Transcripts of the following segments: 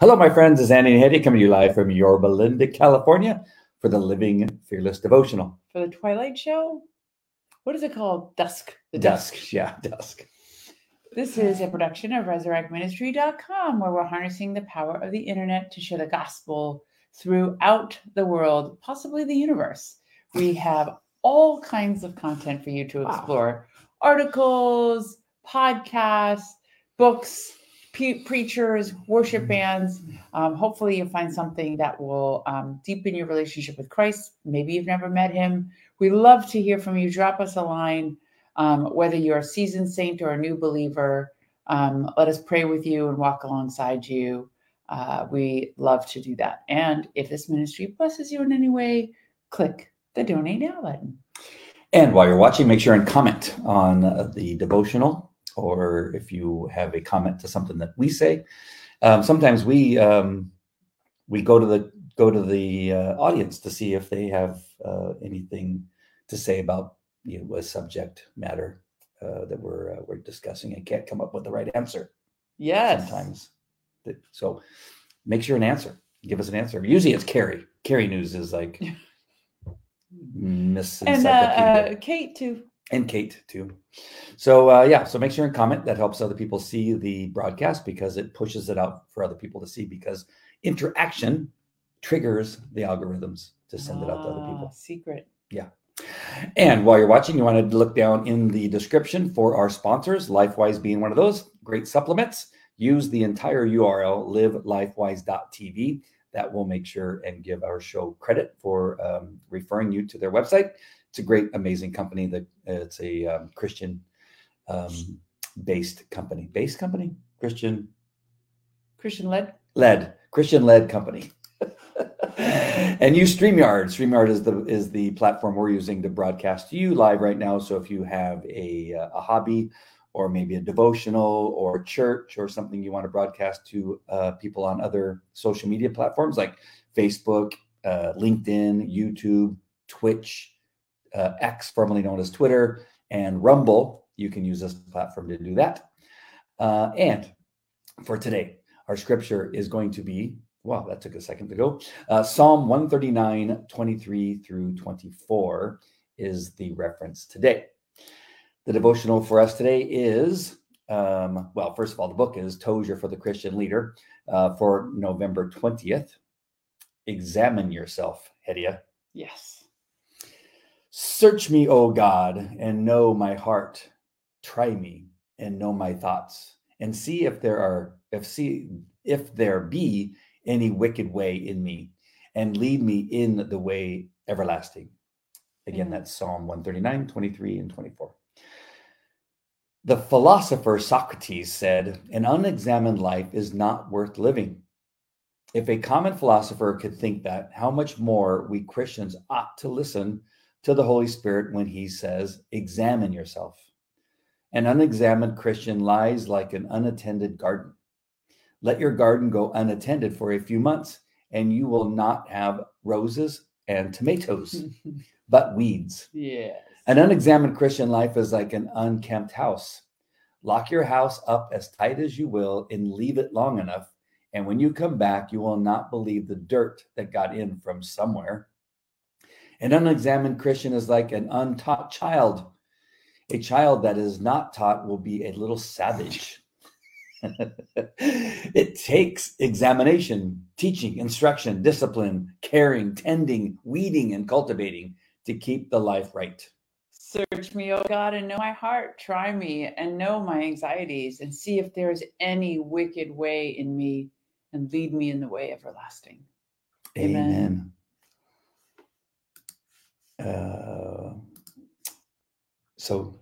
Hello, my friends. It's Andy and Hedieh coming to you live from Yorba Linda, California for the Living Fearless Devotional. For the Twilight Show? What is it called? Dusk. The Dusk. Yeah, dusk. This is a production of resurrectministry.com where we're harnessing the power of the internet to share the gospel throughout the world, possibly the universe. We have all kinds of content for you to Wow. explore articles, podcasts, books, preachers, worship bands. Um, hopefully, you'll find something that will um, deepen your relationship with Christ. Maybe you've never met him. We love to hear from you. Drop us a line, um, whether you're a seasoned saint or a new believer. Um, let us pray with you and walk alongside you. Uh, we love to do that. And if this ministry blesses you in any way, click the donate now button. And while you're watching, make sure and comment on uh, the devotional, or if you have a comment to something that we say. Um, sometimes we um, we go to the go to the uh, audience to see if they have uh, anything to say about you know, a subject matter uh, that we're uh, we're discussing and can't come up with the right answer. Yes. sometimes. So make sure an answer. Give us an answer. Usually it's Carrie. Carrie News is like Miss And uh, uh, Kate, too. And Kate too. So uh, yeah, so make sure and comment. That helps other people see the broadcast because it pushes it out for other people to see because interaction triggers the algorithms to send it out to other Ah, people. Secret. Yeah. And while you're watching, you want to look down in the description for our sponsors, LifeWise being one of those great supplements. Use the entire URL livelifewise.tv. That will make sure and give our show credit for um, referring you to their website. It's a great, amazing company. That it's a um, Christian um, based company, based company, Christian Christian led. led Christian led company. and use StreamYard. StreamYard is the is the platform we're using to broadcast to you live right now. So if you have a uh, a hobby or maybe a devotional or church or something you want to broadcast to uh, people on other social media platforms like Facebook, uh, LinkedIn, YouTube, Twitch, uh, X, formerly known as Twitter, and Rumble, you can use this platform to do that. Uh, and for today, our scripture is going to be, wow, that took a second to go. Uh, Psalm 139, 23 through 24 is the reference today. The devotional for us today is, um, well, first of all, the book is Tozer for the Christian Leader uh, for November 20th. Examine yourself, Hedieh. Yes. Search me, O God, and know my heart. Try me and know my thoughts, and see if there are if see if there be any wicked way in me, and lead me in the way everlasting. Again, that's Psalm 139, 23, and 24. The philosopher Socrates said, An unexamined life is not worth living. If a common philosopher could think that, how much more we Christians ought to listen to the Holy Spirit when he says, Examine yourself. An unexamined Christian lies like an unattended garden. Let your garden go unattended for a few months, and you will not have roses and tomatoes, but weeds. yes. An unexamined Christian life is like an unkempt house. Lock your house up as tight as you will and leave it long enough. And when you come back, you will not believe the dirt that got in from somewhere. An unexamined Christian is like an untaught child. A child that is not taught will be a little savage. it takes examination, teaching, instruction, discipline, caring, tending, weeding, and cultivating to keep the life right. Search me, O God, and know my heart. Try me and know my anxieties, and see if there is any wicked way in me, and lead me in the way everlasting. Amen. Amen. Uh, so,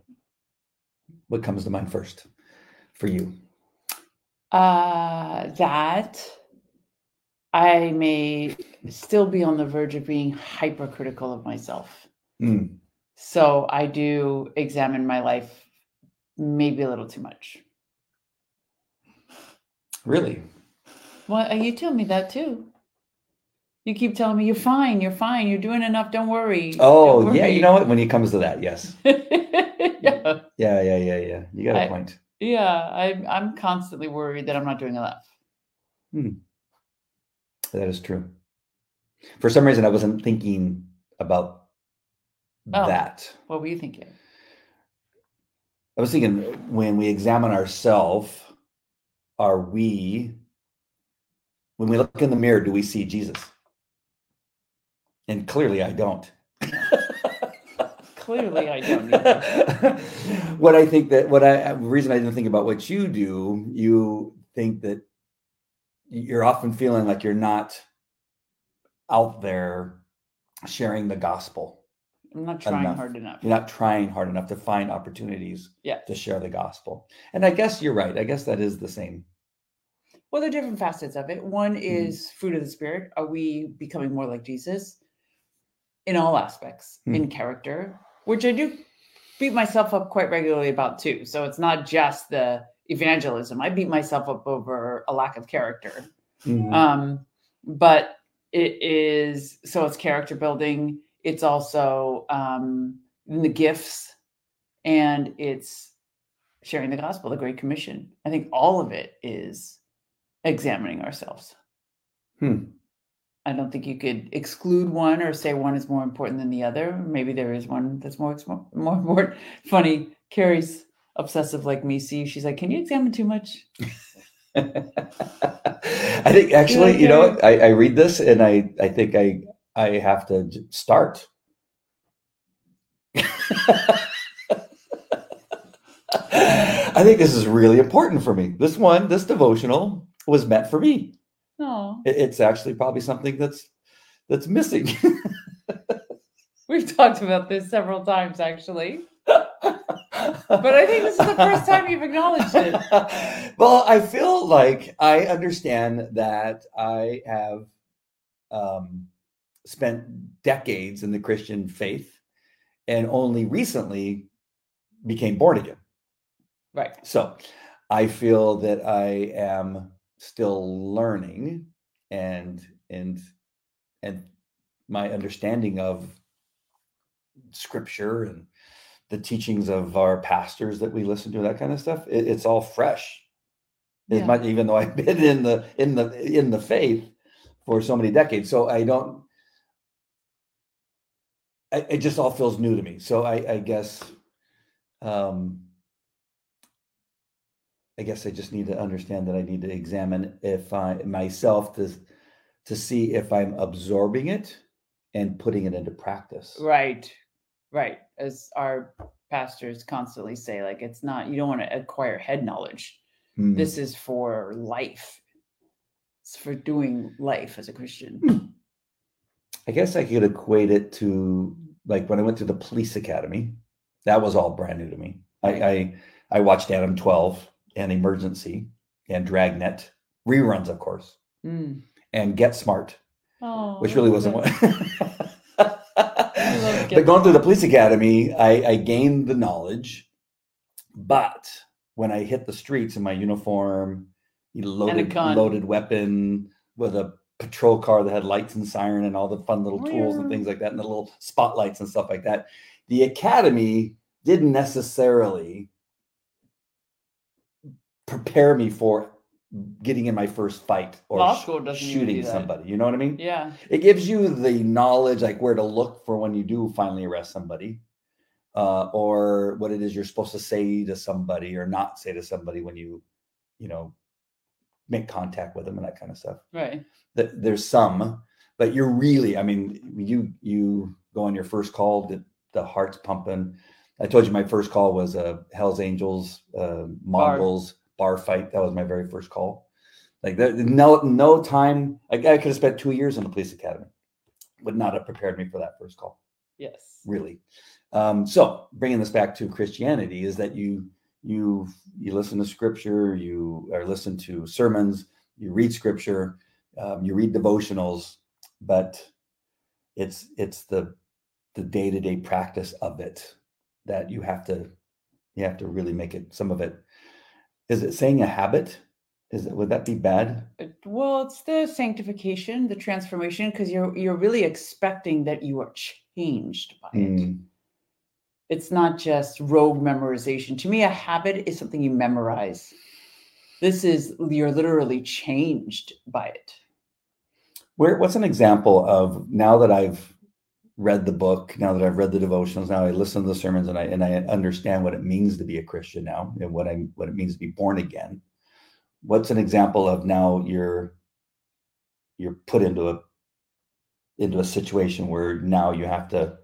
what comes to mind first for you? Uh, that I may still be on the verge of being hypercritical of myself. Mm, So I do examine my life maybe a little too much. really? Well, uh, you tell me that too. You keep telling me you're fine, you're fine, you're doing enough. Don't worry. Oh, don't yeah. You know what? When it comes to that, yes. yeah, Yeah, yeah, yeah, yeah. You got a I- point. yeah. I'm I'm constantly worried that I'm not doing enough. Hmm. That is true. For some reason, I wasn't thinking about Oh. that. What were you thinking? I was thinking when we examine ourselves, are we, when we look in the mirror, do we see Jesus? And clearly, I don't. Clearly, I don't what I think that what I reason I didn't think about what you do, you think that you're often feeling like you're not out there sharing the gospel. I'm not trying Enough. hard enough. You're not trying hard enough to find opportunities Yeah. to share the gospel. And I guess you're right. I guess that is the same. Well, there are different facets of it. One Mm-hmm. is fruit of the spirit. Are we becoming more like Jesus in all aspects, Hmm. in character, which I do beat myself up quite regularly about too. So it's not just the evangelism. I beat myself up over a lack of character. Mhm. Um, but it is so it's character building. It's also um, the gifts, and it's sharing the gospel, the Great Commission. I think all of it is examining ourselves. Hmm. I don't think you could exclude one or say one is more important than the other. Maybe there is one that's more ex- more important. Funny, Carrie's obsessive like me. See, she's like, "Can you examine too much?" I think actually, you know. I, I read this and I, I think I, I have to start. I think this is really important for me. This one, this devotional was meant for me. No, It- It's actually probably something that's that's missing. we've talked about this several times actually. But I think this is the first time you've acknowledged it. well, I feel like I understand that I have um, spent decades in the Christian faith and only recently became born again. Right. So I feel that I am still learning and and and my understanding of scripture and the teachings of our pastors that we listen to that kind of stuff it, it's all fresh as Yeah. much even though i've been in the in the in the faith for so many decades so i don't I, it just all feels new to me so i i guess um i guess i just need to understand that i need to examine if i myself to to see if i'm absorbing it and putting it into practice Right. Right. As our pastors constantly say, like it's not you don't want to acquire head knowledge. Hmm. This is for life. It's for doing life as a Christian. I guess I could equate it to like when I went to the police academy. That was all brand new to me. I I, I watched Adam Twelve and Emergency and Dragnet reruns, of course, Mm. and Get Smart, Oh, which really wasn't what. but going through the police academy, I, I gained the knowledge, but when I hit the streets in my uniform, loaded loaded weapon with a patrol car that had lights and siren and all the fun little tools and things like that, and the little spotlights and stuff like that. The academy didn't necessarily prepare me for getting in my first fight or sh- school doesn't even shooting somebody. You know what I mean? Yeah. it gives you the knowledge like where to look for when you do finally arrest somebody uh, or what it is you're supposed to say to somebody or not say to somebody when you you know make contact with them and that kind of stuff Right. Th- there's some but you're really i mean you you go on your first call the, the heart's pumping i told you my first call was a hells angels uh, mongols bar fight that was my very first call. Like there, no no time like i could have spent two years in the police academy would not have prepared me for that first call. Yes. really. Um, so bringing this back to christianity is that you you you listen to scripture you or listen to sermons you read scripture um, you read devotionals but it's it's the the day-to-day practice of it that you have to you have to really make it some of it is it saying a habit is it would that be bad Well, it's the sanctification, the transformation, because you're you're really expecting that you are changed by it. Mm, It's not just rogue memorization. To me, a habit is something you memorize. This is you're literally changed by it. Where what's an example of now that I've read the book, now that I've read the devotionals, now I listen to the sermons and I and I understand what it means to be a Christian now and what I what it means to be born again. What's an example of now you're you're put into a into a situation where now you have to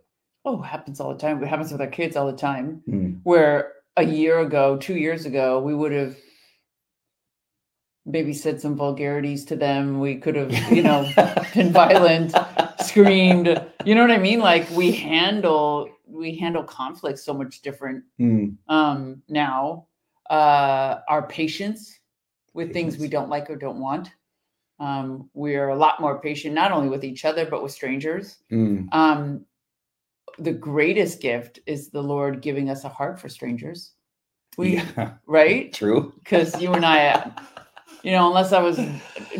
Oh, happens all the time. It happens with our kids all the time. Hmm. Where a year ago, two years ago, we would have maybe said some vulgarities to them. We could have, you know, been violent, screamed. You know what I mean? Like we handle we handle conflict so much different Hmm. um, now. Uh, our patience with things we don't like or don't want. Um, we're a lot more patient, not only with each other but with strangers. Hmm. Um, the greatest gift is the Lord giving us a heart for strangers. We yeah, right true. because you and I, you know, unless I was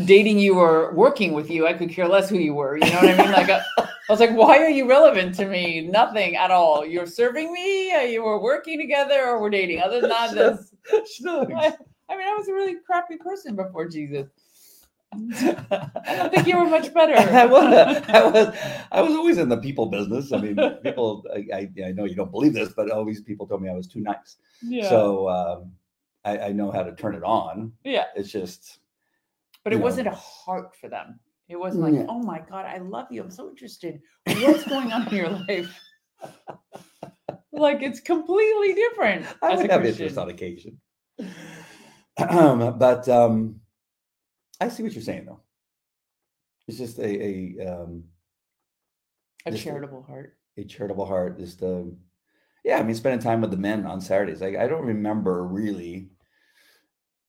dating you or working with you, I could care less who you were. You know what I mean? Like, I, I was like, why are you relevant to me? Nothing at all. You're serving me. You were working together, or we're dating. Other than that, Shucks. I, I mean, I was a really crappy person before Jesus. I don't think you were much better. I was, I was, I was always in the people business. I mean, people. I, I, I know you don't believe this, but always people told me I was too nice. yeah, So um, I, I know how to turn it on. yeah. It's just But it know. wasn't a heart for them. It wasn't like, Yeah. oh my God, I love you. I'm so interested. What's going on in your life? like it's completely different. I a would have interest on occasion. But um, I see what you're saying, though. It's just a a um, a just a- charitable heart. a charitable heart. Just um, yeah. I mean, spending time with the men on Saturdays. Like I don't remember really.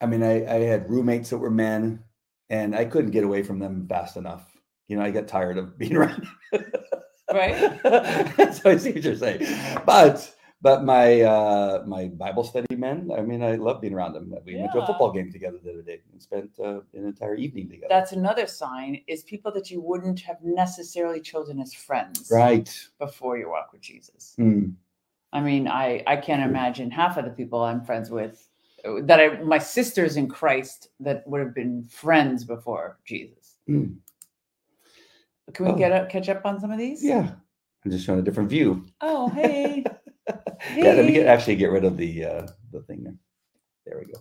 I mean, I, I had roommates that were men, and I couldn't get away from them fast enough. You know, I got tired of being around. Right. so I see what you're saying, but but my uh, my Bible study men. I mean, I love being around them. We went to a football game together the other day and spent uh, an entire evening together. That's another sign is people that you wouldn't have necessarily chosen as friends right. before your walk with Jesus. Hmm. I mean, I I can't imagine half of the people I'm friends with that I my sisters in Christ that would have been friends before Jesus. Hmm. Can we Oh. get up, catch up on some of these? Yeah. I'm just showing a different view. Oh, hey. Yeah, let me get actually get rid of the uh, the thing there. There we go.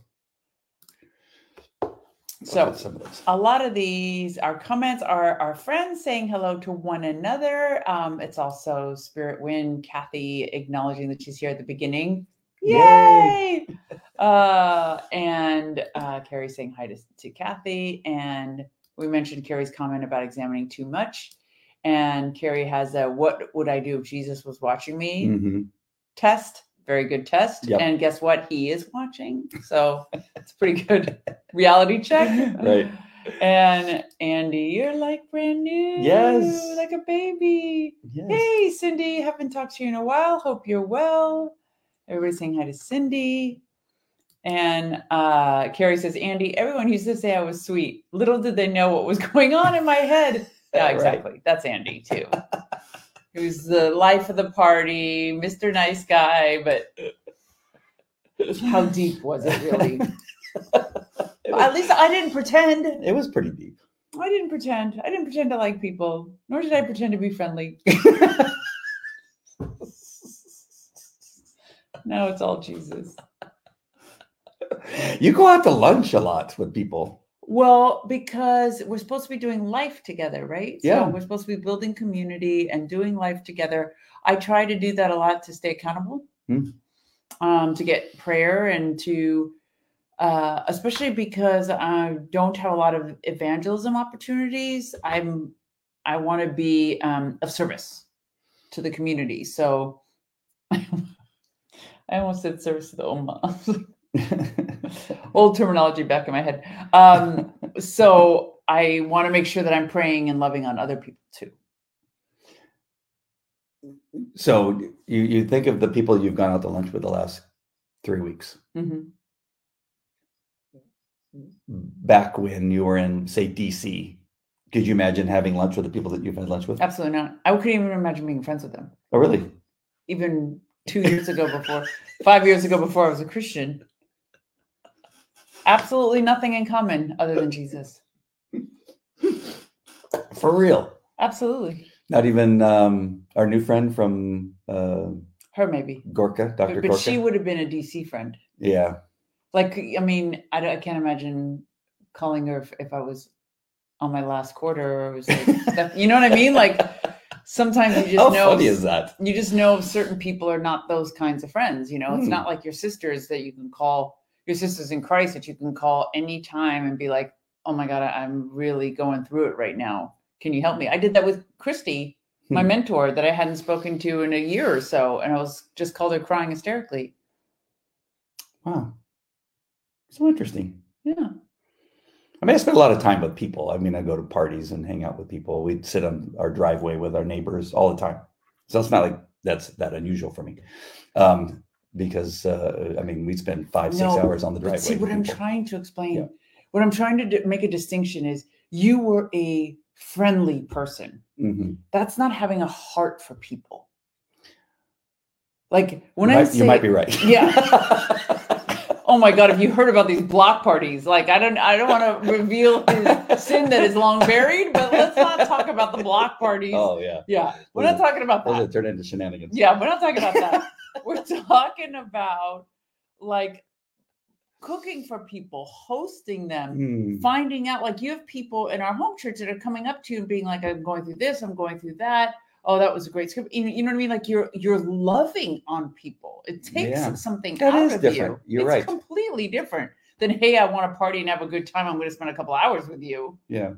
So- some of those. a lot of these our comments are our friends saying hello to one another. Um, it's also spirit wind kathy acknowledging that she's here at the beginning. Yay, Yay. uh, and uh, carrie saying hi to, to kathy. And we mentioned carrie's comment about examining too much. And carrie has a what would i do if jesus was watching me? Mhm. test very good test Yep. and guess what he is watching so it's a pretty good reality check Right. and Andy, you're like brand new. Yes. Like a baby. Yes. Hey, Cindy, haven't talked to you in a while. Hope you're well. Everybody's saying hi to Cindy. And uh, Carrie says, Andy, everyone used to say I was sweet. Little did they know what was going on in my head. Yeah, Right. exactly. That's Andy, too. Who's the life of the party, Mr. Nice Guy, but how deep was it really? It At least I didn't pretend. it was pretty deep. I didn't pretend. I didn't pretend to like people, nor did I pretend to be friendly. now it's all Jesus. you go out to lunch a lot with people. Well, because we're supposed to be doing life together, right? Yeah. So we're supposed to be building community and doing life together. I try to do that a lot to stay accountable, Hmm. um, to get prayer and to, uh, especially because I don't have a lot of evangelism opportunities. I'm, I want to be um, of service to the community. So I almost said service to the Ummah. old terminology back in my head. Um, so I want to make sure that I'm praying and loving on other people too. so you you think of the people you've gone out to lunch with the last three weeks. Mhm. Back when you were in, say, DC, could you imagine having lunch with the people that you've had lunch with? Absolutely not. I couldn't even imagine being friends with them. Oh, really? Even two years ago, before five years ago, before I was a Christian. Absolutely nothing in common other than Jesus. For real. Absolutely. Not even um, our new friend from uh, Her maybe. Gorka, Dr. But, but Gorka. she would have been a DC friend. yeah. Like, I mean, I, I can't imagine calling her if, if I was on my last quarter or was like, you know what I mean? Like, sometimes you just How know funny is that? you just know certain people are not those kinds of friends. You know, it's Hmm. not like your sisters that you can call your sisters in Christ that you can call anytime and be like, oh my God, I'm really going through it right now. Can you help me? I did that with Christy, my Hmm. mentor that I hadn't spoken to in a year or so. And I was just called her crying hysterically. Wow. So interesting. Yeah. I mean, I spend a lot of time with people. I mean, I go to parties and hang out with people. We'd sit on our driveway with our neighbors all the time. So it's not like that's that unusual for me. Um, because uh, I mean, we spend five, six No, hours on the driveway. See, what I'm trying to explain, Yeah. what I'm trying to do, make a distinction is you were a friendly person. Mhm. That's not having a heart for people. Like when you, I might, say, you might be right. Yeah. oh my god, have you heard about these block parties? Like I don't, I don't want to reveal his sin that is long buried, but let's not talk about the block parties. oh yeah, yeah, we're not talking about that turn into shenanigans. Yeah, we're not talking about that. we're talking about like cooking for people, hosting them, Hmm. finding out like you have people in our home church that are coming up to you and being like, I'm going through this, I'm going through that. Oh, that was a great script. You know what I mean? Like you're you're loving on people. It takes Yeah. something That out is of different. you. You're it's right. completely different than hey, I want to party and have a good time. I'm going to spend a couple hours with you. Yeah.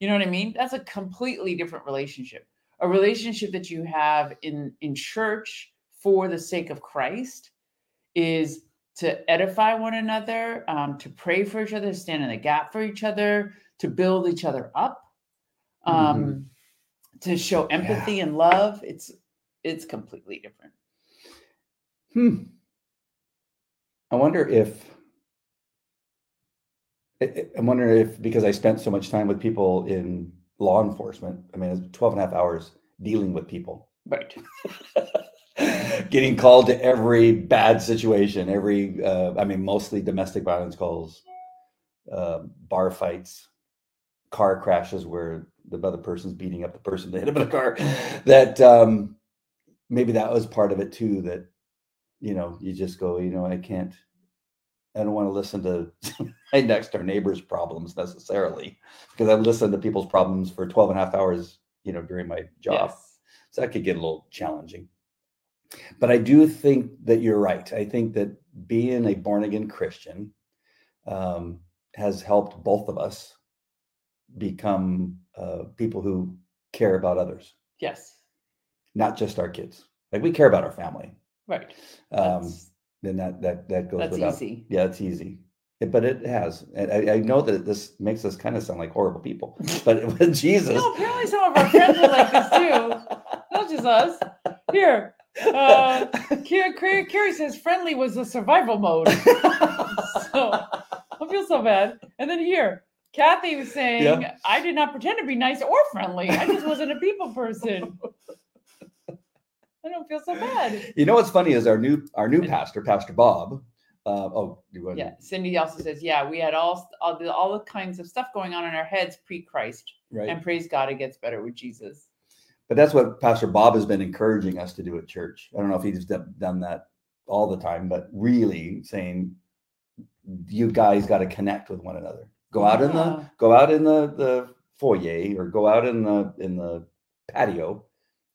You know what I mean? That's a completely different relationship. A relationship that you have in in church for the sake of Christ is to edify one another, um, to pray for each other, stand in the gap for each other, to build each other up, um, to show empathy and love. It's it's completely different. Hmm. I wonder if I'm wondering if because I spent so much time with people in law enforcement, I mean, it's 12 and a half hours dealing with people, Right. getting called to every bad situation, every, uh, I mean, mostly domestic violence calls, uh, bar fights, car crashes where the other person's beating up the person that hit him in a car. That um, maybe that was part of it too. That you know, you just go, you know, I can't, I don't want to listen to my next door neighbor's problems necessarily because I've listened to people's problems for 12 and a half hours, you know, during my job. Yes. So that could get a little challenging. But I do think that you're right. I think that being a born again Christian um, has helped both of us become uh, people who care about others, Yes. not just our kids. Like we care about our family. Right. Um, then that that that goes that's without. easy. Yeah, it's easy. It- but it has. And I, I know that this makes us kind of sound like horrible people. But with Jesus, No, apparently some of our friends are like this too. Not just us. Here, uh, Carrie, says friendly was a survival mode. So I feel so bad. And then here, Kathy was saying, Yeah. I did not pretend to be nice or friendly. I just wasn't a people person. I don't feel so bad. you know what's funny is our new our new pastor, Pastor Bob. Uh, oh, you want Yeah. Cindy also says, yeah, we had all all the, all the kinds of stuff going on in our heads pre-Christ, right. and praise God, it gets better with Jesus. But that's what Pastor Bob has been encouraging us to do at church. I don't know if he's done, done that all the time, but really saying you guys got to connect with one another. Go out in the go out in the the foyer or go out in the in the patio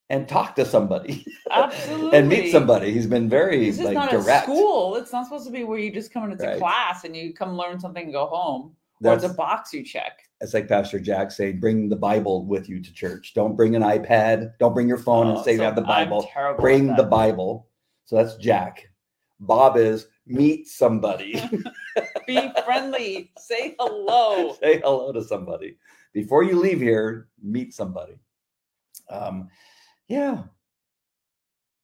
and talk to somebody Absolutely. and meet somebody. He's been very This is like not direct. a school. It's not supposed to be where you just come into Right. class and you come learn something and go home. Or it's a box you check. it's like Pastor Jack saying, bring the Bible with you to church. Don't bring an iPad. Don't bring your phone and Oh, say you have the Bible. bring the. Bible. So that's Jack. Bob is meet somebody. Be friendly. Say hello. Say hello to somebody. Before you leave here, meet somebody. Um, yeah.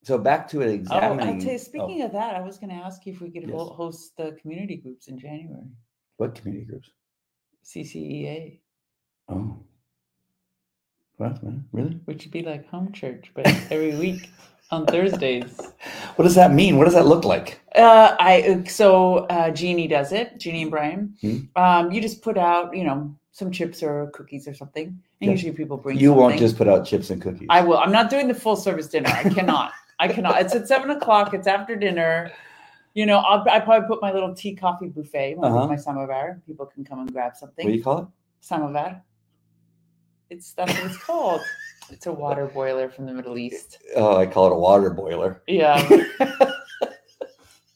So back to it Oh, examining. Tell you, oh, speaking of that, I was going to ask you if we could Yes. host the community groups in January. what community groups? CCEA, Oh. What? man? Really? which would be like home church, but every week on Thursdays. What does that mean? What does that look like? Uh, I so uh, Jeannie does it. Jeannie and Brian. Hmm. Um, you just put out, you know, some chips or cookies or something, And Yeah. usually people bring. You won't just put out chips and cookies. I will. I'm not doing the full service dinner. I cannot. I cannot. It's at seven o'clock. It's after dinner. You know, I'll I probably put my little tea coffee buffet, Uh-huh. my samovar. People can come and grab something. what do you call it? samovar. It's that's what it's called. It's a water boiler from the Middle East. Oh, I call it a water boiler. Yeah.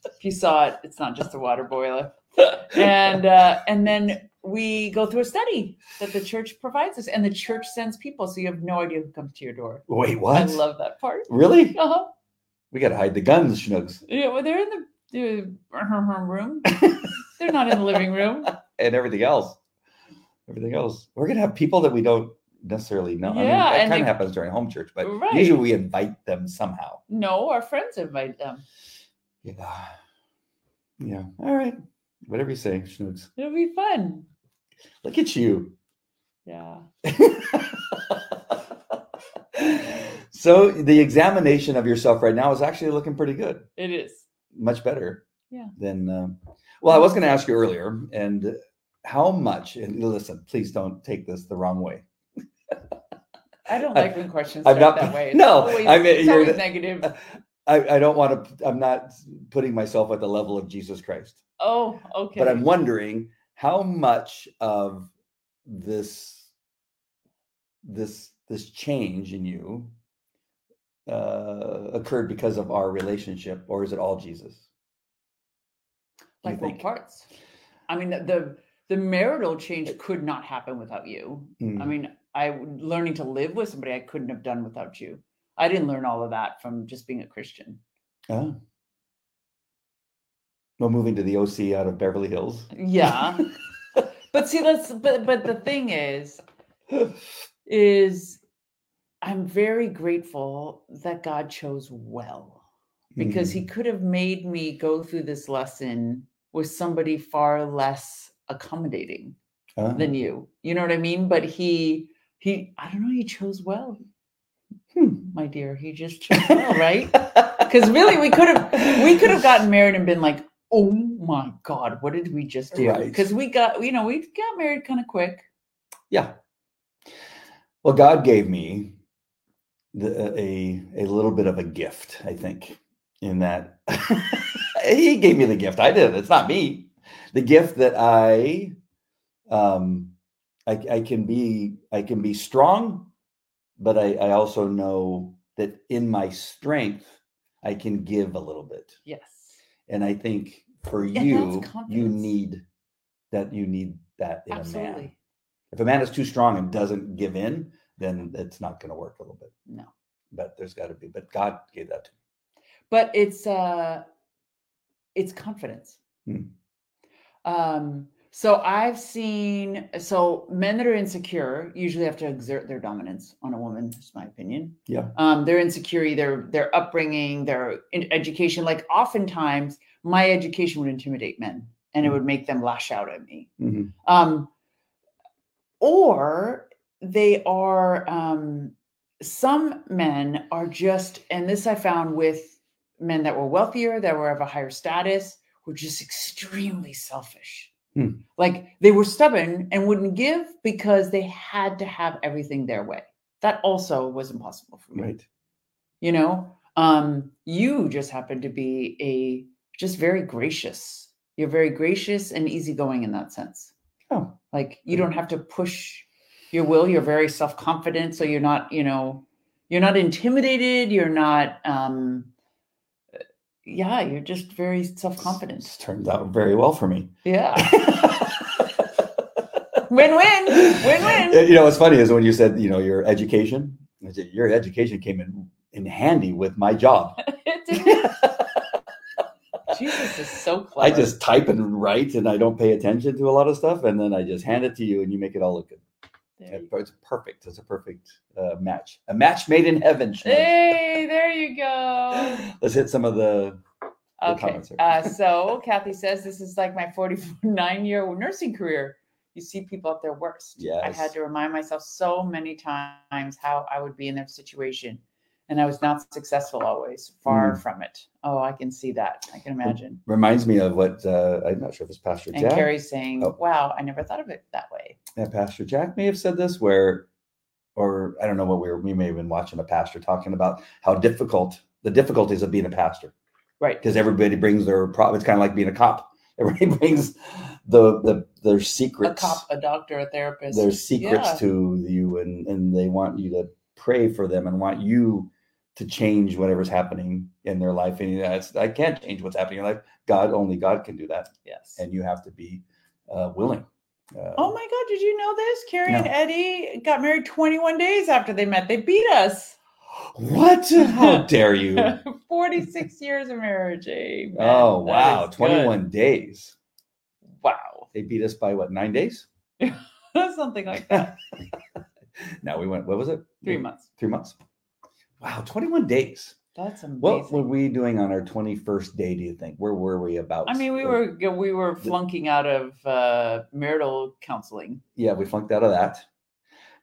if you saw it, it's not just a water boiler. And uh, and then we go through a study that the church provides us, and the church sends people, so you have no idea who comes to your door. Wait, what? I love that part. really? Uh-huh. We got to hide the guns, Schnooks. Yeah, well, they're in the, the room. They're not in the living room. and everything else. Everything else. We're gonna have people that we don't necessarily know. I mean, Yeah, that kind of happens during home church, but Right. usually we invite them somehow. No, our friends invite them. Yeah. Yeah. All right. Whatever you say, Schnooks. It'll be fun. Look at you. Yeah. so the examination of yourself right now is actually looking pretty good. It is. Much better. Yeah. Than um, well, I was going to ask you earlier, and how much? And listen, please don't take this the wrong way. I don't I- like when questions I'm not- that way. It's no, always, I mean, you're the- negative. I, I don't want to. I'm not putting myself at the level of Jesus Christ, Oh, okay. but I'm wondering how much of this this this change in you uh, occurred because of our relationship, or is it all Jesus? Like what parts? I mean, the, the the marital change could not happen without you. I Mm, mean, I learning to live with somebody I couldn't have done without you. I didn't learn all of that from just being a Christian. ah. Well, moving to the OC out of Beverly Hills. Yeah. but see, that's but but the thing is, is I'm very grateful that God chose well because Mm, he could have made me go through this lesson with somebody far less accommodating ah. than you. You know what I mean? But he he I don't know, he chose well. Hmm. My dear, he just chose well, right? Because really we could have we could have gotten married and been like, oh my God, what did we just do? Right. Because we got, you know, we got married kind of quick. Yeah. Well, God gave me the, a a little bit of a gift, I think, in that He gave me the gift. I did. It's not me. The gift that I, um, I, I can be I can be strong, but I, I also know that in my strength I can give a little bit, Yes. and I think for And you, you need that. You need that in a man. If a man is too strong and doesn't give in, then it's not going to work a little bit. No. But there's got to be. But God gave that to me. But it's uh it's confidence. Hmm. Um so I've seen so men that are insecure usually have to exert their dominance on a woman, that's my opinion. Yeah. Um, their insecurity, their their upbringing, their education. Like oftentimes my education would intimidate men and it Mhm. would make them lash out at me. me. um, or they are um, some men are just and this i found with men that were wealthier that were of a higher status were just extremely selfish Hmm. like they were stubborn and wouldn't give because they had to have everything their way. That also was impossible for me. Right. you know? Um you just happen to be a just very gracious. You're very gracious and easygoing in that sense. Oh. like you don't have to push your will. You're very self-confident so you're not you know you're not intimidated. You're not um yeah you're just very self-confident This turns out very well for me. yeah win-win win-win You know, what's funny is when you said, you know, your education, I said, your education came in in handy with my job. jesus is so clever. I just type and write, and I don't pay attention to a lot of stuff, and then I just hand it to you, and you make it all look good. It's perfect. It's a perfect uh, match. A match made in heaven. Hey, there you go. Let's hit some of the. The Okay. Uh, so Kathy says this is like my 49 year nursing career. You see people at their worst. I had to remind myself so many times how I would be in their situation. And I was not successful always, far Mm. from it. Oh, I can see that. I can imagine. It Reminds me of what uh, I'm not sure if it's Pastor Jack. And Jack. Carrie's saying, Oh. wow, I never thought of it that way. Yeah, Pastor Jack may have said this, where or I don't know what we were. We may have been watching a pastor talking about how difficult the difficulties of being a pastor Right. because everybody brings their problem. It's kind of like being a cop. Everybody brings the the their secrets. A cop, a doctor, a therapist. their secrets Yeah. to you, and and they want you to pray for them and want you to change whatever's happening in their life. And that's I can't change what's happening in your life. God only God can do that, Yes. and you have to be uh, willing. Uh, Oh my God, did you know this? Carrie and Eddie got married 21 days after they met. They beat us. What? How dare you? 46 years of marriage. Amen. Oh wow, is good. 21 days. Wow. They beat us by what, nine days? Something like that. No, we went, what was it? Three months. Three months. Wow, 21 days. That's amazing. What were we doing on our 21st day, do you think? Where were we about? I mean, we were we were flunking out of uh, marital counseling. Yeah, we flunked out of that.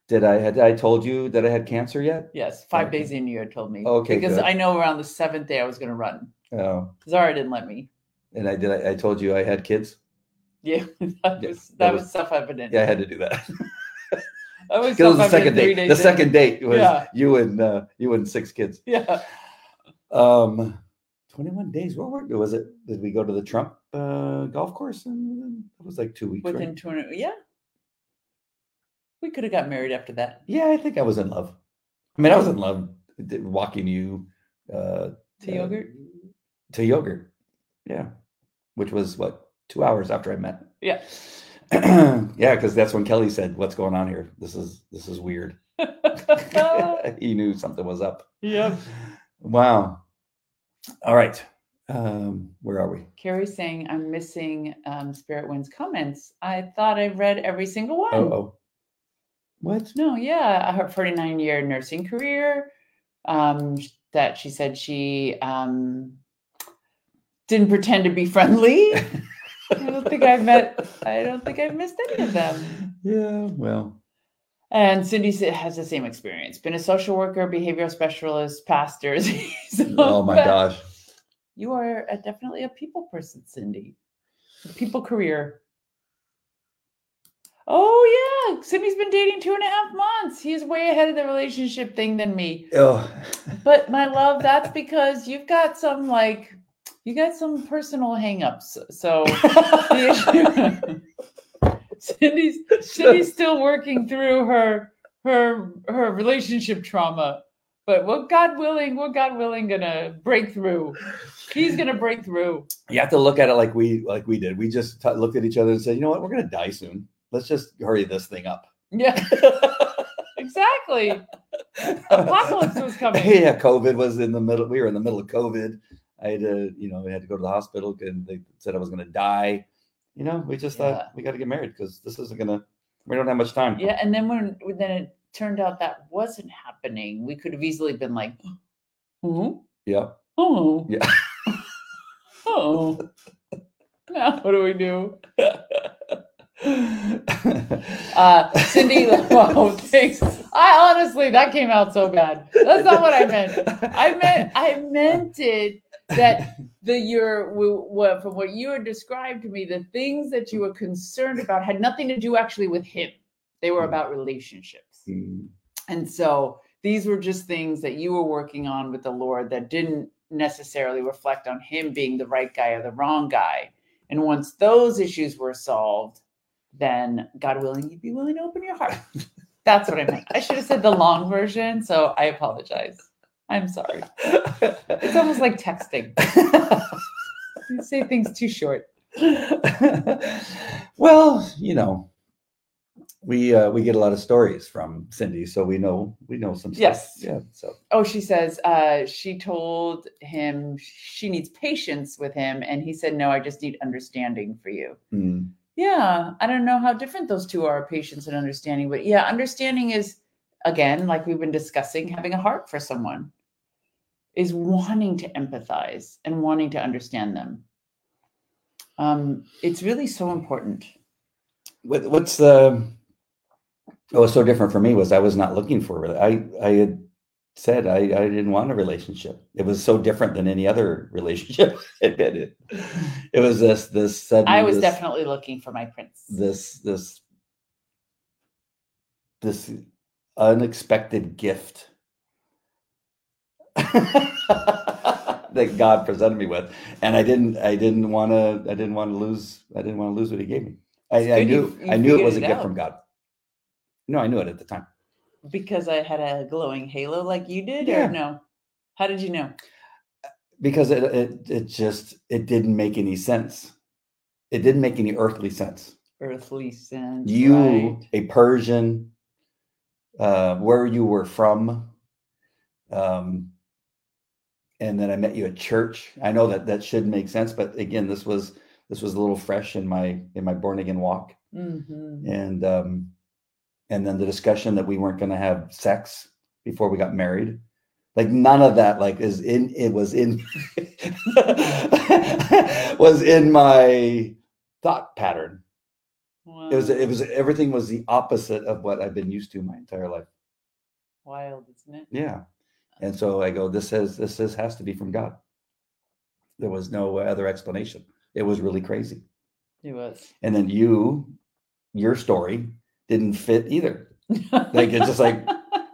Did I had I told you that I had cancer yet? Yes, five Okay. days in you had told me. Okay, because good. I know around the seventh day I was going to run. Oh, Zara didn't let me. and I did. I, I told you I had kids. Yeah, that Yeah, was that that was- was self evident. Yeah, I had to do that. that was it was the second date. The second date was Yeah. you and uh, you and six kids. Yeah, Um, 21 days. What were, was it? Did we go to the Trump uh, golf course? And it was like two weeks. within two. hundred- Yeah, we could have got married after that. Yeah, I think I was in love. I mean, I was in love walking you uh, To uh, yogurt. To yogurt. Yeah. Which was what, two hours after I met. Yeah. yeah, because that's when Kelly said, What's going on here? This is this is weird. he knew something was up. yep. Wow. All right. Um, where are we? Carrie's saying I'm missing um, Spirit Wind's comments. I thought I read every single one. Oh, oh. What? No, yeah, her 49 year nursing career. Um, that she said she um, didn't pretend to be friendly. I don't think I've met. I don't think I've missed any of them. Yeah, well. And Cindy has the same experience. Been a social worker, behavioral specialist, pastor. So Oh my gosh. You are a, definitely a people person, Cindy. A people career. Oh yeah, Cindy's been dating two and a half months. He's way ahead of the relationship thing than me. Oh. But my love, that's because you've got some like you got some personal hangups. So the issue- Cindy's Cindy's still working through her her her relationship trauma. But what God willing, what God willing gonna break through. He's gonna break through. you have to look at it like we like we did. We just t- looked at each other and said, you know what, we're gonna die soon. Let's just hurry this thing up. Yeah, exactly. Apocalypse was coming. yeah, COVID was in the middle. We were in the middle of COVID. I had to, you know, I had to go to the hospital and they said I was gonna die. You know, we just Yeah. thought we got to get married because this isn't gonna. We don't have much time. Yeah, and then when then it turned out that wasn't happening, we could have easily been like, oh, Yeah. oh, Yeah. oh. Now what do we do? Uh, Cindy, wow, thanks. I honestly, that came out so bad. That's not what I meant. I meant, I meant it that the your what from what you had described to me, the things that you were concerned about had nothing to do actually with him. They were about relationships. Mm, And so these were just things that you were working on with the Lord that didn't necessarily reflect on him being the right guy or the wrong guy. And once those issues were solved, then God willing, you'd be willing to open your heart. That's what I meant. I should have said the long version. So I apologize. I'm sorry. It's almost like texting. You say things too short. well, you know, we uh, we get a lot of stories from Cindy, so we know we know some stuff. Yes. Yeah. So Oh, she says uh, she told him she needs patience with him. And he said, No, I just need understanding for you. mm, Yeah, I don't know how different those two are, patience and understanding, but yeah, understanding is again, like we've been discussing, having a heart for someone is wanting to empathize and wanting to understand them. Um, it's really so important. what, what's the what was so different for me was I was not looking for it. I I had said I I didn't want a relationship. It was so different than any other relationship. it, it, it was this this sudden. I was this- definitely looking for my prince. this this this unexpected gift that God presented me with, and I didn't. I didn't want to. I didn't want to lose. I didn't want to lose what He gave me. I, I good you- knew. you I knew it was a gift out. from God. No, I knew it at the time. Because I had a glowing halo like you did, Yeah. or no? How did you know? because it, it it just it didn't make any sense. It didn't make any earthly sense. Earthly sense. You, right. a Persian, uh, where you were from, um, and then I met you at church. I know that that should make sense, but again, this was this was a little fresh in my in my born again walk, Mhm. and um, and then the discussion that we weren't going to have sex before we got married. Like none of that like is in it was in was in my thought pattern. It was it was everything was the opposite of what i've been used to my entire life. Wild, isn't it? yeah. And so i go this says this says has to be from god. There was no other explanation. It was really crazy. It was. and then you your story didn't fit either like it's just like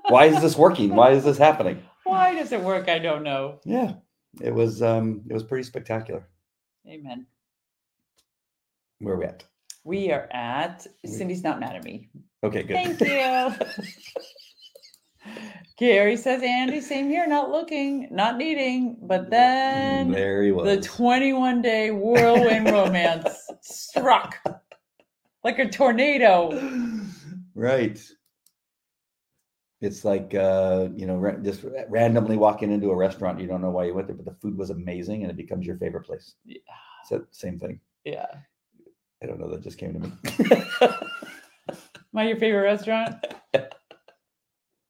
why is this working why is this happening Why does it work? I don't know. yeah it was um it was pretty spectacular Amen. where are we at We are at Cindy's not mad at me. okay good Thank you. Gary says, Andy, same here, not looking, not needing, but then there he was the 21 day whirlwind romance struck like a tornado. right it's like uh you know ra- just randomly walking into a restaurant you don't know why you went there but the food was amazing and it becomes your favorite place Yeah. so same thing Yeah. i don't know that just came to me Am I your favorite restaurant?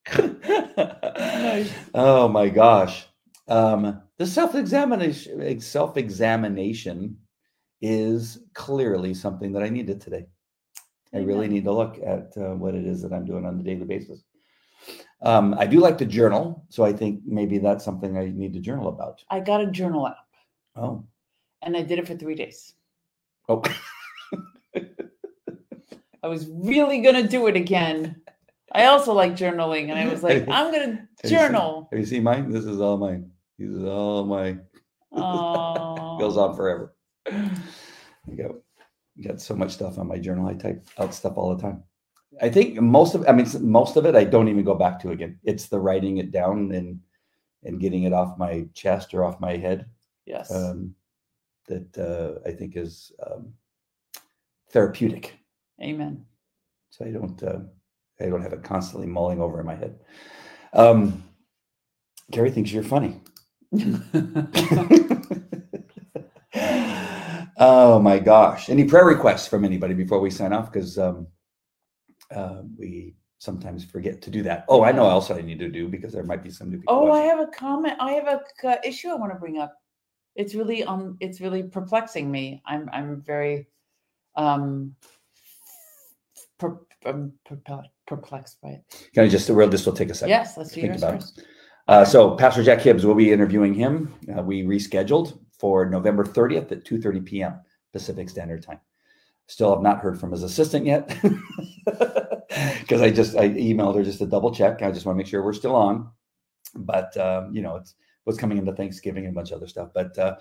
oh my gosh um the self-examination self-examination is clearly something that i needed today i really need to look at uh, what it is that i'm doing on a daily basis. Um i do like to journal so i think maybe that's something i need to journal about. I got a journal app. Oh. And I did it for three days. oh. I was really going to do it again. I also like journaling and I was like, I'm going to you seen- journal. have you seen mine? This is all mine. This is all my Oh. goes on forever. I got, got so much stuff on my journal. I type out stuff all the time. I think most of, I mean, most of it, I don't even go back to again. It's the writing it down and and getting it off my chest or off my head Yes. um, that uh, I think is um, therapeutic. Amen. So I don't, uh, I don't have it constantly mulling over in my head. Um, Gary thinks you're funny. oh my gosh. Any prayer requests from anybody before we sign off? Because um, uh, we sometimes forget to do that. Oh, I know else I need to do because there might be some new people. Oh, I have a comment. I have a c- issue I want to bring up. It's really um, it's really perplexing me. I'm I'm very um, per, um perple- perplexed by it. Can I just, well, this will take a second. Yes, let's do think yours about it. first. Uh, so Pastor Jack Hibbs we'll be interviewing him. Uh, we rescheduled for November 30th at 2:30 p.m. Pacific Standard Time. Still have not heard from his assistant yet because I just I emailed her just to double check. I just want to make sure we're still on. But um, you know, it's what's coming into Thanksgiving and a bunch of other stuff. But uh,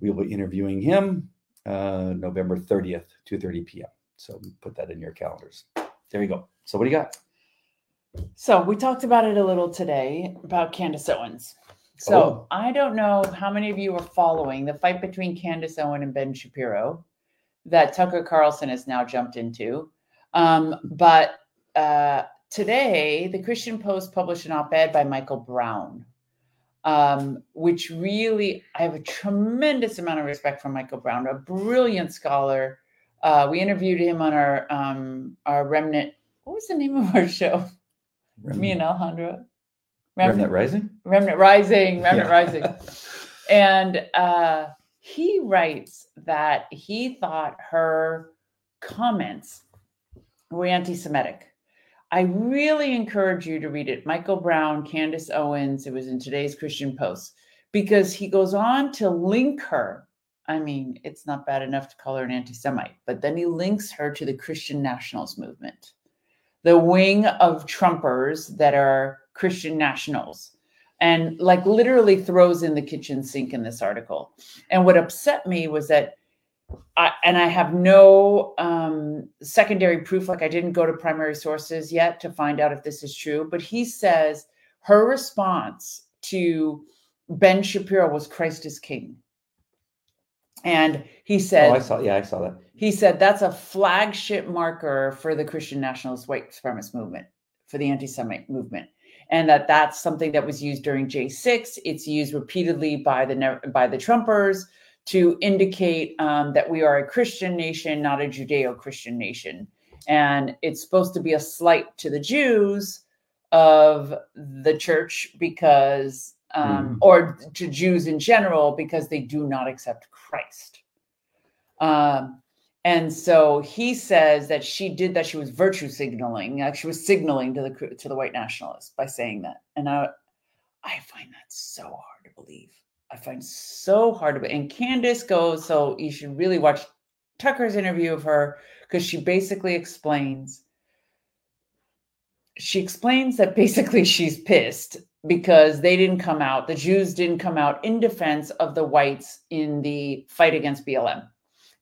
we'll be interviewing him uh, November 30th, 2:30 p.m. So put that in your calendars. There you go. So what do you got? So we talked about it a little today about Candace Owens. So Oh. I don't know how many of you are following the fight between Candace Owen and Ben Shapiro that Tucker Carlson has now jumped into. Um, but uh, today, the Christian Post published an op-ed by Michael Brown, um, which really I have a tremendous amount of respect for Michael Brown, a brilliant scholar. Uh, we interviewed him on our um, our remnant. What was the name of our show? Me and Alejandro. Remnant Rising. Remnant Rising, Remnant Yeah. Rising. And uh, he writes that he thought her comments were anti Semitic. I really encourage you to read it. Michael Brown, Candace Owens, it was in today's Christian Post, because he goes on to link her. I mean, it's not bad enough to call her an anti Semite, but then he links her to the Christian nationalist movement. the wing of Trumpers that are Christian nationals and like literally throws in the kitchen sink in this article. And what upset me was that I, and I have no um, secondary proof, like I didn't go to primary sources yet to find out if this is true, but he says her response to Ben Shapiro was Christ is King. And he said, Oh, I saw. Yeah, I saw that. he said that's a flagship marker for the Christian nationalist white supremacist movement, for the anti-Semite movement, and that that's something that was used during J6. It's used repeatedly by the by the Trumpers to indicate um, that we are a Christian nation, not a Judeo-Christian nation, and it's supposed to be a slight to the Jews of the church because, um, Mhm. or to Jews in general because they do not accept Christ. Um, and so he says that she did that. She was virtue signaling. Like she was signaling to the to the white nationalists by saying that. And I, I find that so hard to believe. I find so hard to. believe. And Candace goes. So you should really watch Tucker's interview of her because she basically explains. She explains that basically she's pissed because they didn't come out. The Jews didn't come out in defense of the whites in the fight against BLM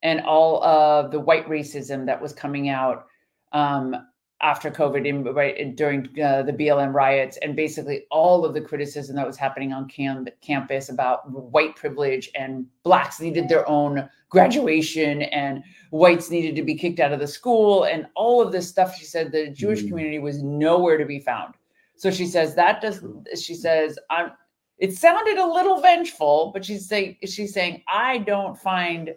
and all of the white racism that was coming out um, after COVID, in, right during uh, the BLM riots, and basically all of the criticism that was happening on cam- campus about white privilege and blacks needed their own graduation and whites needed to be kicked out of the school and all of this stuff. She said the Jewish Mm. community was nowhere to be found. So she says that does. She says I'm. It sounded a little vengeful, but she's saying she's saying I don't find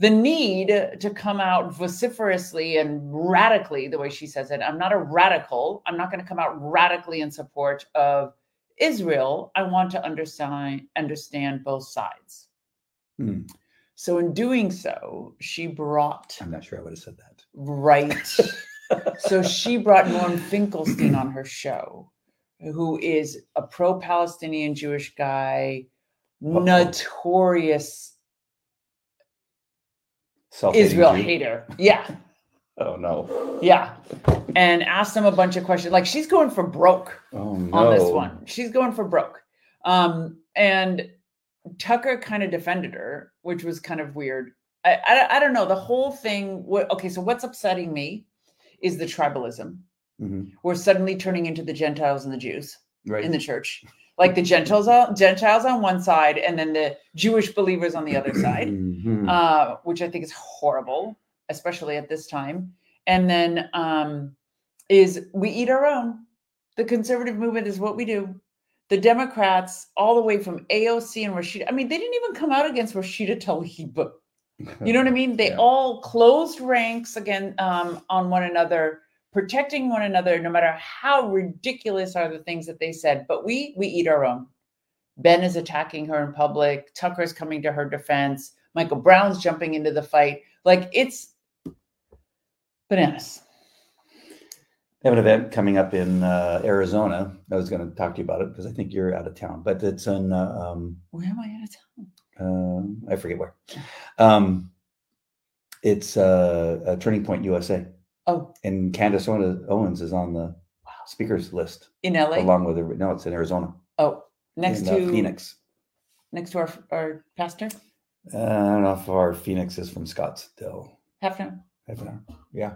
the need to come out vociferously and radically the way she says it i'm not a radical i'm not going to come out radically in support of israel i want to understand understand both sides Hmm. so in doing so she brought I'm not sure I would have said that. right so she brought norm finkelstein on her show who is a pro-palestinian jewish guy Uh-oh. notorious israel Jew. hater yeah Oh no. Yeah. And asked him a bunch of questions. Like she's going for broke Oh no. on this one. She's going for broke. Um, and Tucker kind of defended her, which was kind of weird. I, I, I don't know. The whole thing. What, okay, so what's upsetting me is the tribalism. Mhm. We're suddenly turning into the Gentiles and the Jews Right. in the church. Like the Gentiles, on, Gentiles on one side, and then the Jewish believers on the other side Mhm. uh, which I think is horrible, especially at this time. And then um, is we eat our own. The conservative movement is what we do. The Democrats, all the way from AOC and Rashida, I mean, they didn't even come out against Rashida Tlaib. You know what I mean? They Yeah. all closed ranks again um, on one another, protecting one another, no matter how ridiculous are the things that they said. But we we eat our own. Ben is attacking her in public. Tucker's coming to her defense. Michael Brown's jumping into the fight. Like it's bananas. I have an event coming up in uh, Arizona. I was going to talk to you about it because I think you're out of town, but it's in uh, um, Where am I out of town? um, I forget where. Um, it's uh, a Turning Point USA, Oh, and Candace Owens is on the Wow. speakers list in LA. along with her. No, it's in Arizona. oh, next in, uh, to Phoenix. Next to our our pastor. Uh, I don't know how far Phoenix is from Scottsdale. Half an hour. Half an hour. Yeah,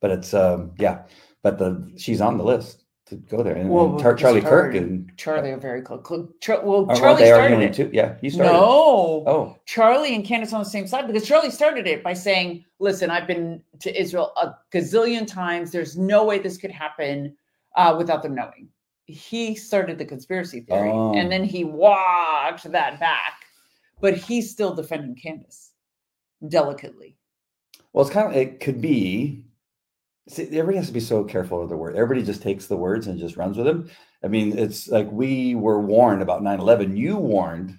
but it's um, yeah, but the she's on the list to go there, and, Well, and Charlie Kirk and Charlie are very close. Cl- Char- well, Aren't Charlie they started it. too? Yeah, he started. No. Oh, Charlie and Candace on the same side because Charlie started it by saying, "Listen, I've been to Israel a gazillion times. There's no way this could happen uh, without them knowing." He started the conspiracy theory, Oh. and then he walked that back, but he's still defending Candace delicately. well, it's kind of it could be. See, everybody has to be so careful of the word. Everybody just takes the words and just runs with them. I mean, it's like we were warned about 9-11. You warned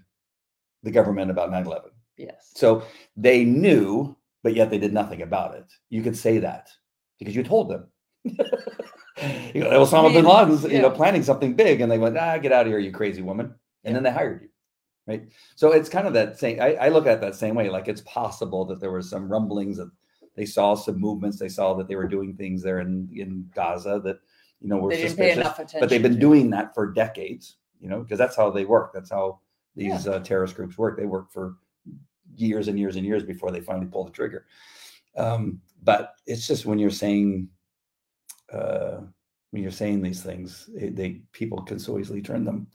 the government about 9-11. Yes. So they knew, but yet they did nothing about it. You could say that because you told them. you know, Osama bin mean, Laden's, you know, planning something big, and they went, "Ah, get out of here, you crazy woman!" And then they hired you, right? So it's kind of that same. I, I look at that same way. Like it's possible that there was some rumblings that they saw some movements. They saw that they were doing things there in in Gaza that you know were They suspicious. But they've been doing that for decades. You know, because that's how they work. That's how these uh, terrorist groups work. They work for years and years and years before they finally pull the trigger. Um, but it's just when you're saying uh, when you're saying these things, they, they people can so easily turn them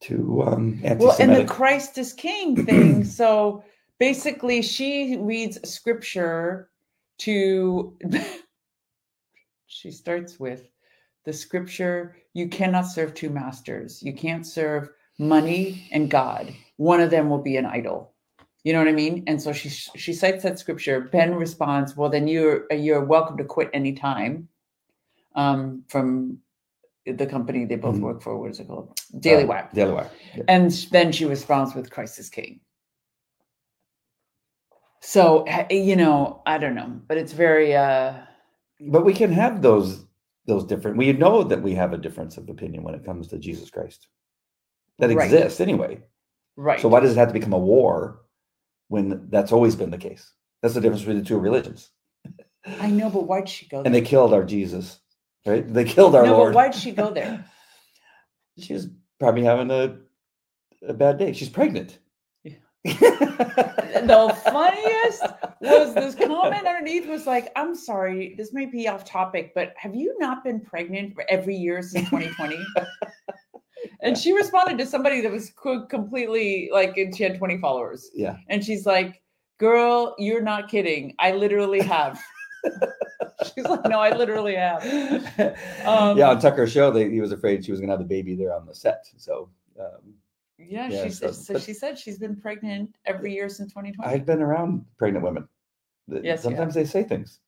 to um, Well, and the Christ is King thing. so basically, she reads scripture to. she starts with the scripture you cannot serve two masters. You can't serve money and God. One of them will be an idol. You know what I mean? And so she she cites that scripture. Ben responds, "Well, then you're you're welcome to quit anytime." Um, from the company they both Mhm. work for. What is it called? Daily Uh, Wire. Daily Wire. Yeah. And then she responds with Christ is King. So, eh, you know, I don't know, but it's very, uh, But we can have those those different. We know that we have a difference of opinion when it comes to Jesus Christ. That Right. exists anyway. right. So why does it have to become a war when that's always been the case? That's the difference between the two religions. I know, but why'd she go there? And they killed our Jesus, right? They killed our no, Lord. but why'd she go there? She was probably having a a bad day. She's pregnant. The funniest was this comment underneath was like, I'm sorry, this may be off topic, but have you not been pregnant for every year since 2020? and she responded to somebody that was completely like, and she had 20 followers. yeah. And she's like, Girl, you're not kidding. I literally have. she's like, No, I literally have. Um, yeah, on Tucker's show, they, he was afraid she was going to have the baby there on the set. So um, Yeah, Yeah, she so- said so she said she's been pregnant every year since 2020. I've been around pregnant women. Th- Yes, you Sometimes they say things,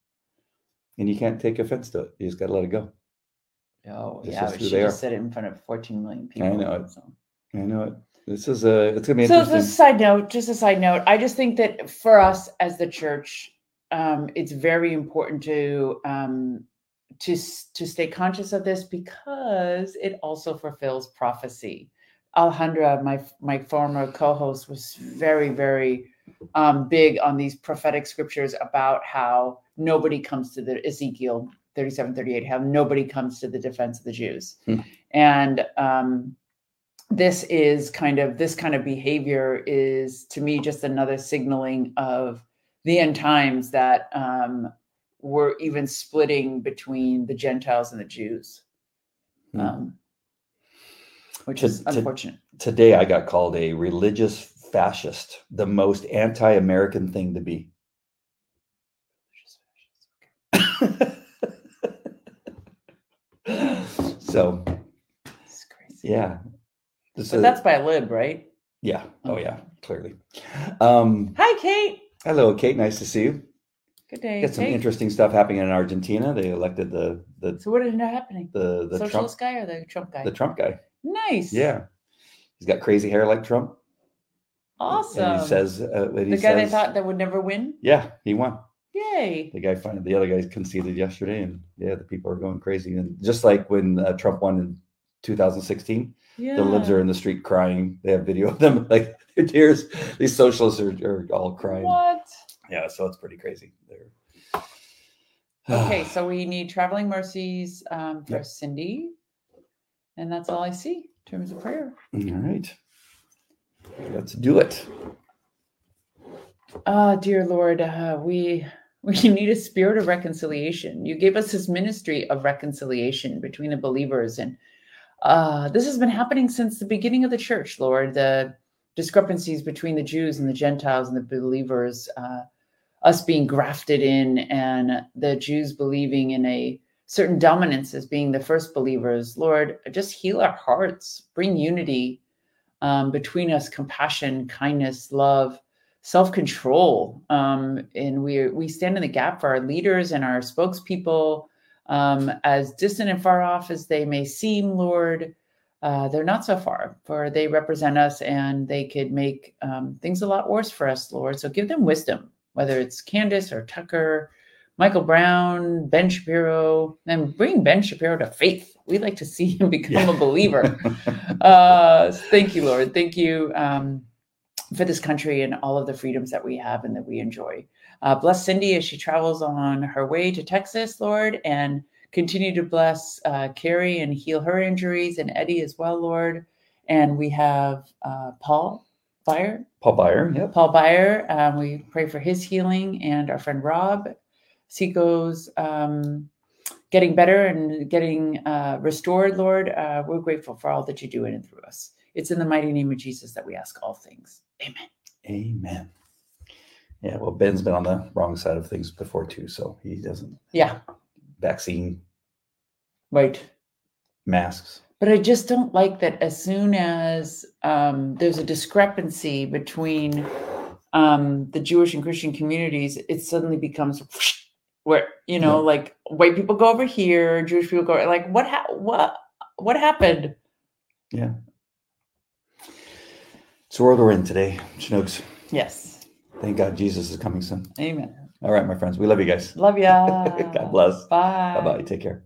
and you can't take offense to it. You just got to let it go. Oh, It's yeah, just who she they just are. said it in front of 14 million people. I know it. So, I know it. This is a. It's gonna be so interesting. just a side note, just a side note. I just think that for us as the church, um, it's very important to um, to to stay conscious of this because it also fulfills prophecy. Alejandra, my my former co-host, was very very um, big on these prophetic scriptures about how nobody comes to the Ezekiel 37, 38, how nobody comes to the defense of the Jews. Hmm. And um, this is kind of this kind of behavior is to me just another signaling of the end times that um, we're even splitting between the Gentiles and the Jews. Hmm. Which is to- unfortunate. Today, I got called a religious fascist, the most anti-American thing to be. so It's crazy. yeah, this But is- that's by lib, right? yeah. Oh yeah, clearly. Um, Hi, Kate. hello, Kate. Nice to see you. Good day. Got some Kate. interesting stuff happening in Argentina. They elected the the So what ended up happening? the the Trump guy or the Trump guy? the Trump guy. Nice. Yeah, he's got crazy hair like Trump. Awesome. And he says, uh, when he the guy they thought that would never win. yeah, he won. Yay. The guy finally, the other guy conceded yesterday, and yeah, the people are going crazy. And just like when uh, Trump won in 2016, Yeah. the libs are in the street crying. They have video of them, like their tears. These socialists are, are all crying. What? Yeah, so it's pretty crazy. They're Okay, so we need traveling mercies um, for Yep. Cindy, and that's all I see in terms of prayer. all right. Let's do it. Ah, dear Lord, uh, we we need a spirit of reconciliation. You gave us this ministry of reconciliation between the believers, and uh, this has been happening since the beginning of the church. Lord, the discrepancies between the Jews and the Gentiles and the believers, uh, us being grafted in, and the Jews believing in a certain dominance as being the first believers. Lord, just heal our hearts, bring unity um, between us, compassion, kindness, love self-control um, and we we stand in the gap for our leaders and our spokespeople um, as distant and far off as they may seem lord uh, they're not so far for they represent us and they could make um, things a lot worse for us lord so give them wisdom whether it's candace or tucker michael brown ben shapiro and bring ben shapiro to faith we'd like to see him become Yeah. a believer uh, thank you lord thank you um, for this country and all of the freedoms that we have and that we enjoy. Uh, bless Cindy as she travels on her way to Texas, Lord, and continue to bless uh, Carrie and heal her injuries and Eddie as well, Lord. And we have uh, Paul Byer. Paul Byer. Yep. Paul Byer. Um, we pray for his healing and our friend Rob. Seiko's um, getting better and getting uh, restored, Lord. Uh, we're grateful for all that you do in and through us. It's in the mighty name of Jesus that we ask all things. Amen. Amen. Yeah, well, Ben's been on the wrong side of things before too, so he doesn't Yeah, vaccine right. masks. But I just don't like that as soon as um, there's a discrepancy between um, the Jewish and Christian communities, it suddenly becomes where you know, Yeah. like white people go over here, Jewish people go like what ha- what what happened? Yeah. It's the world we're in today, Chinooks. Yes, Thank God Jesus is coming soon. amen. All right, my friends. We love you guys. Love ya. God bless. Bye. Bye bye. Take care.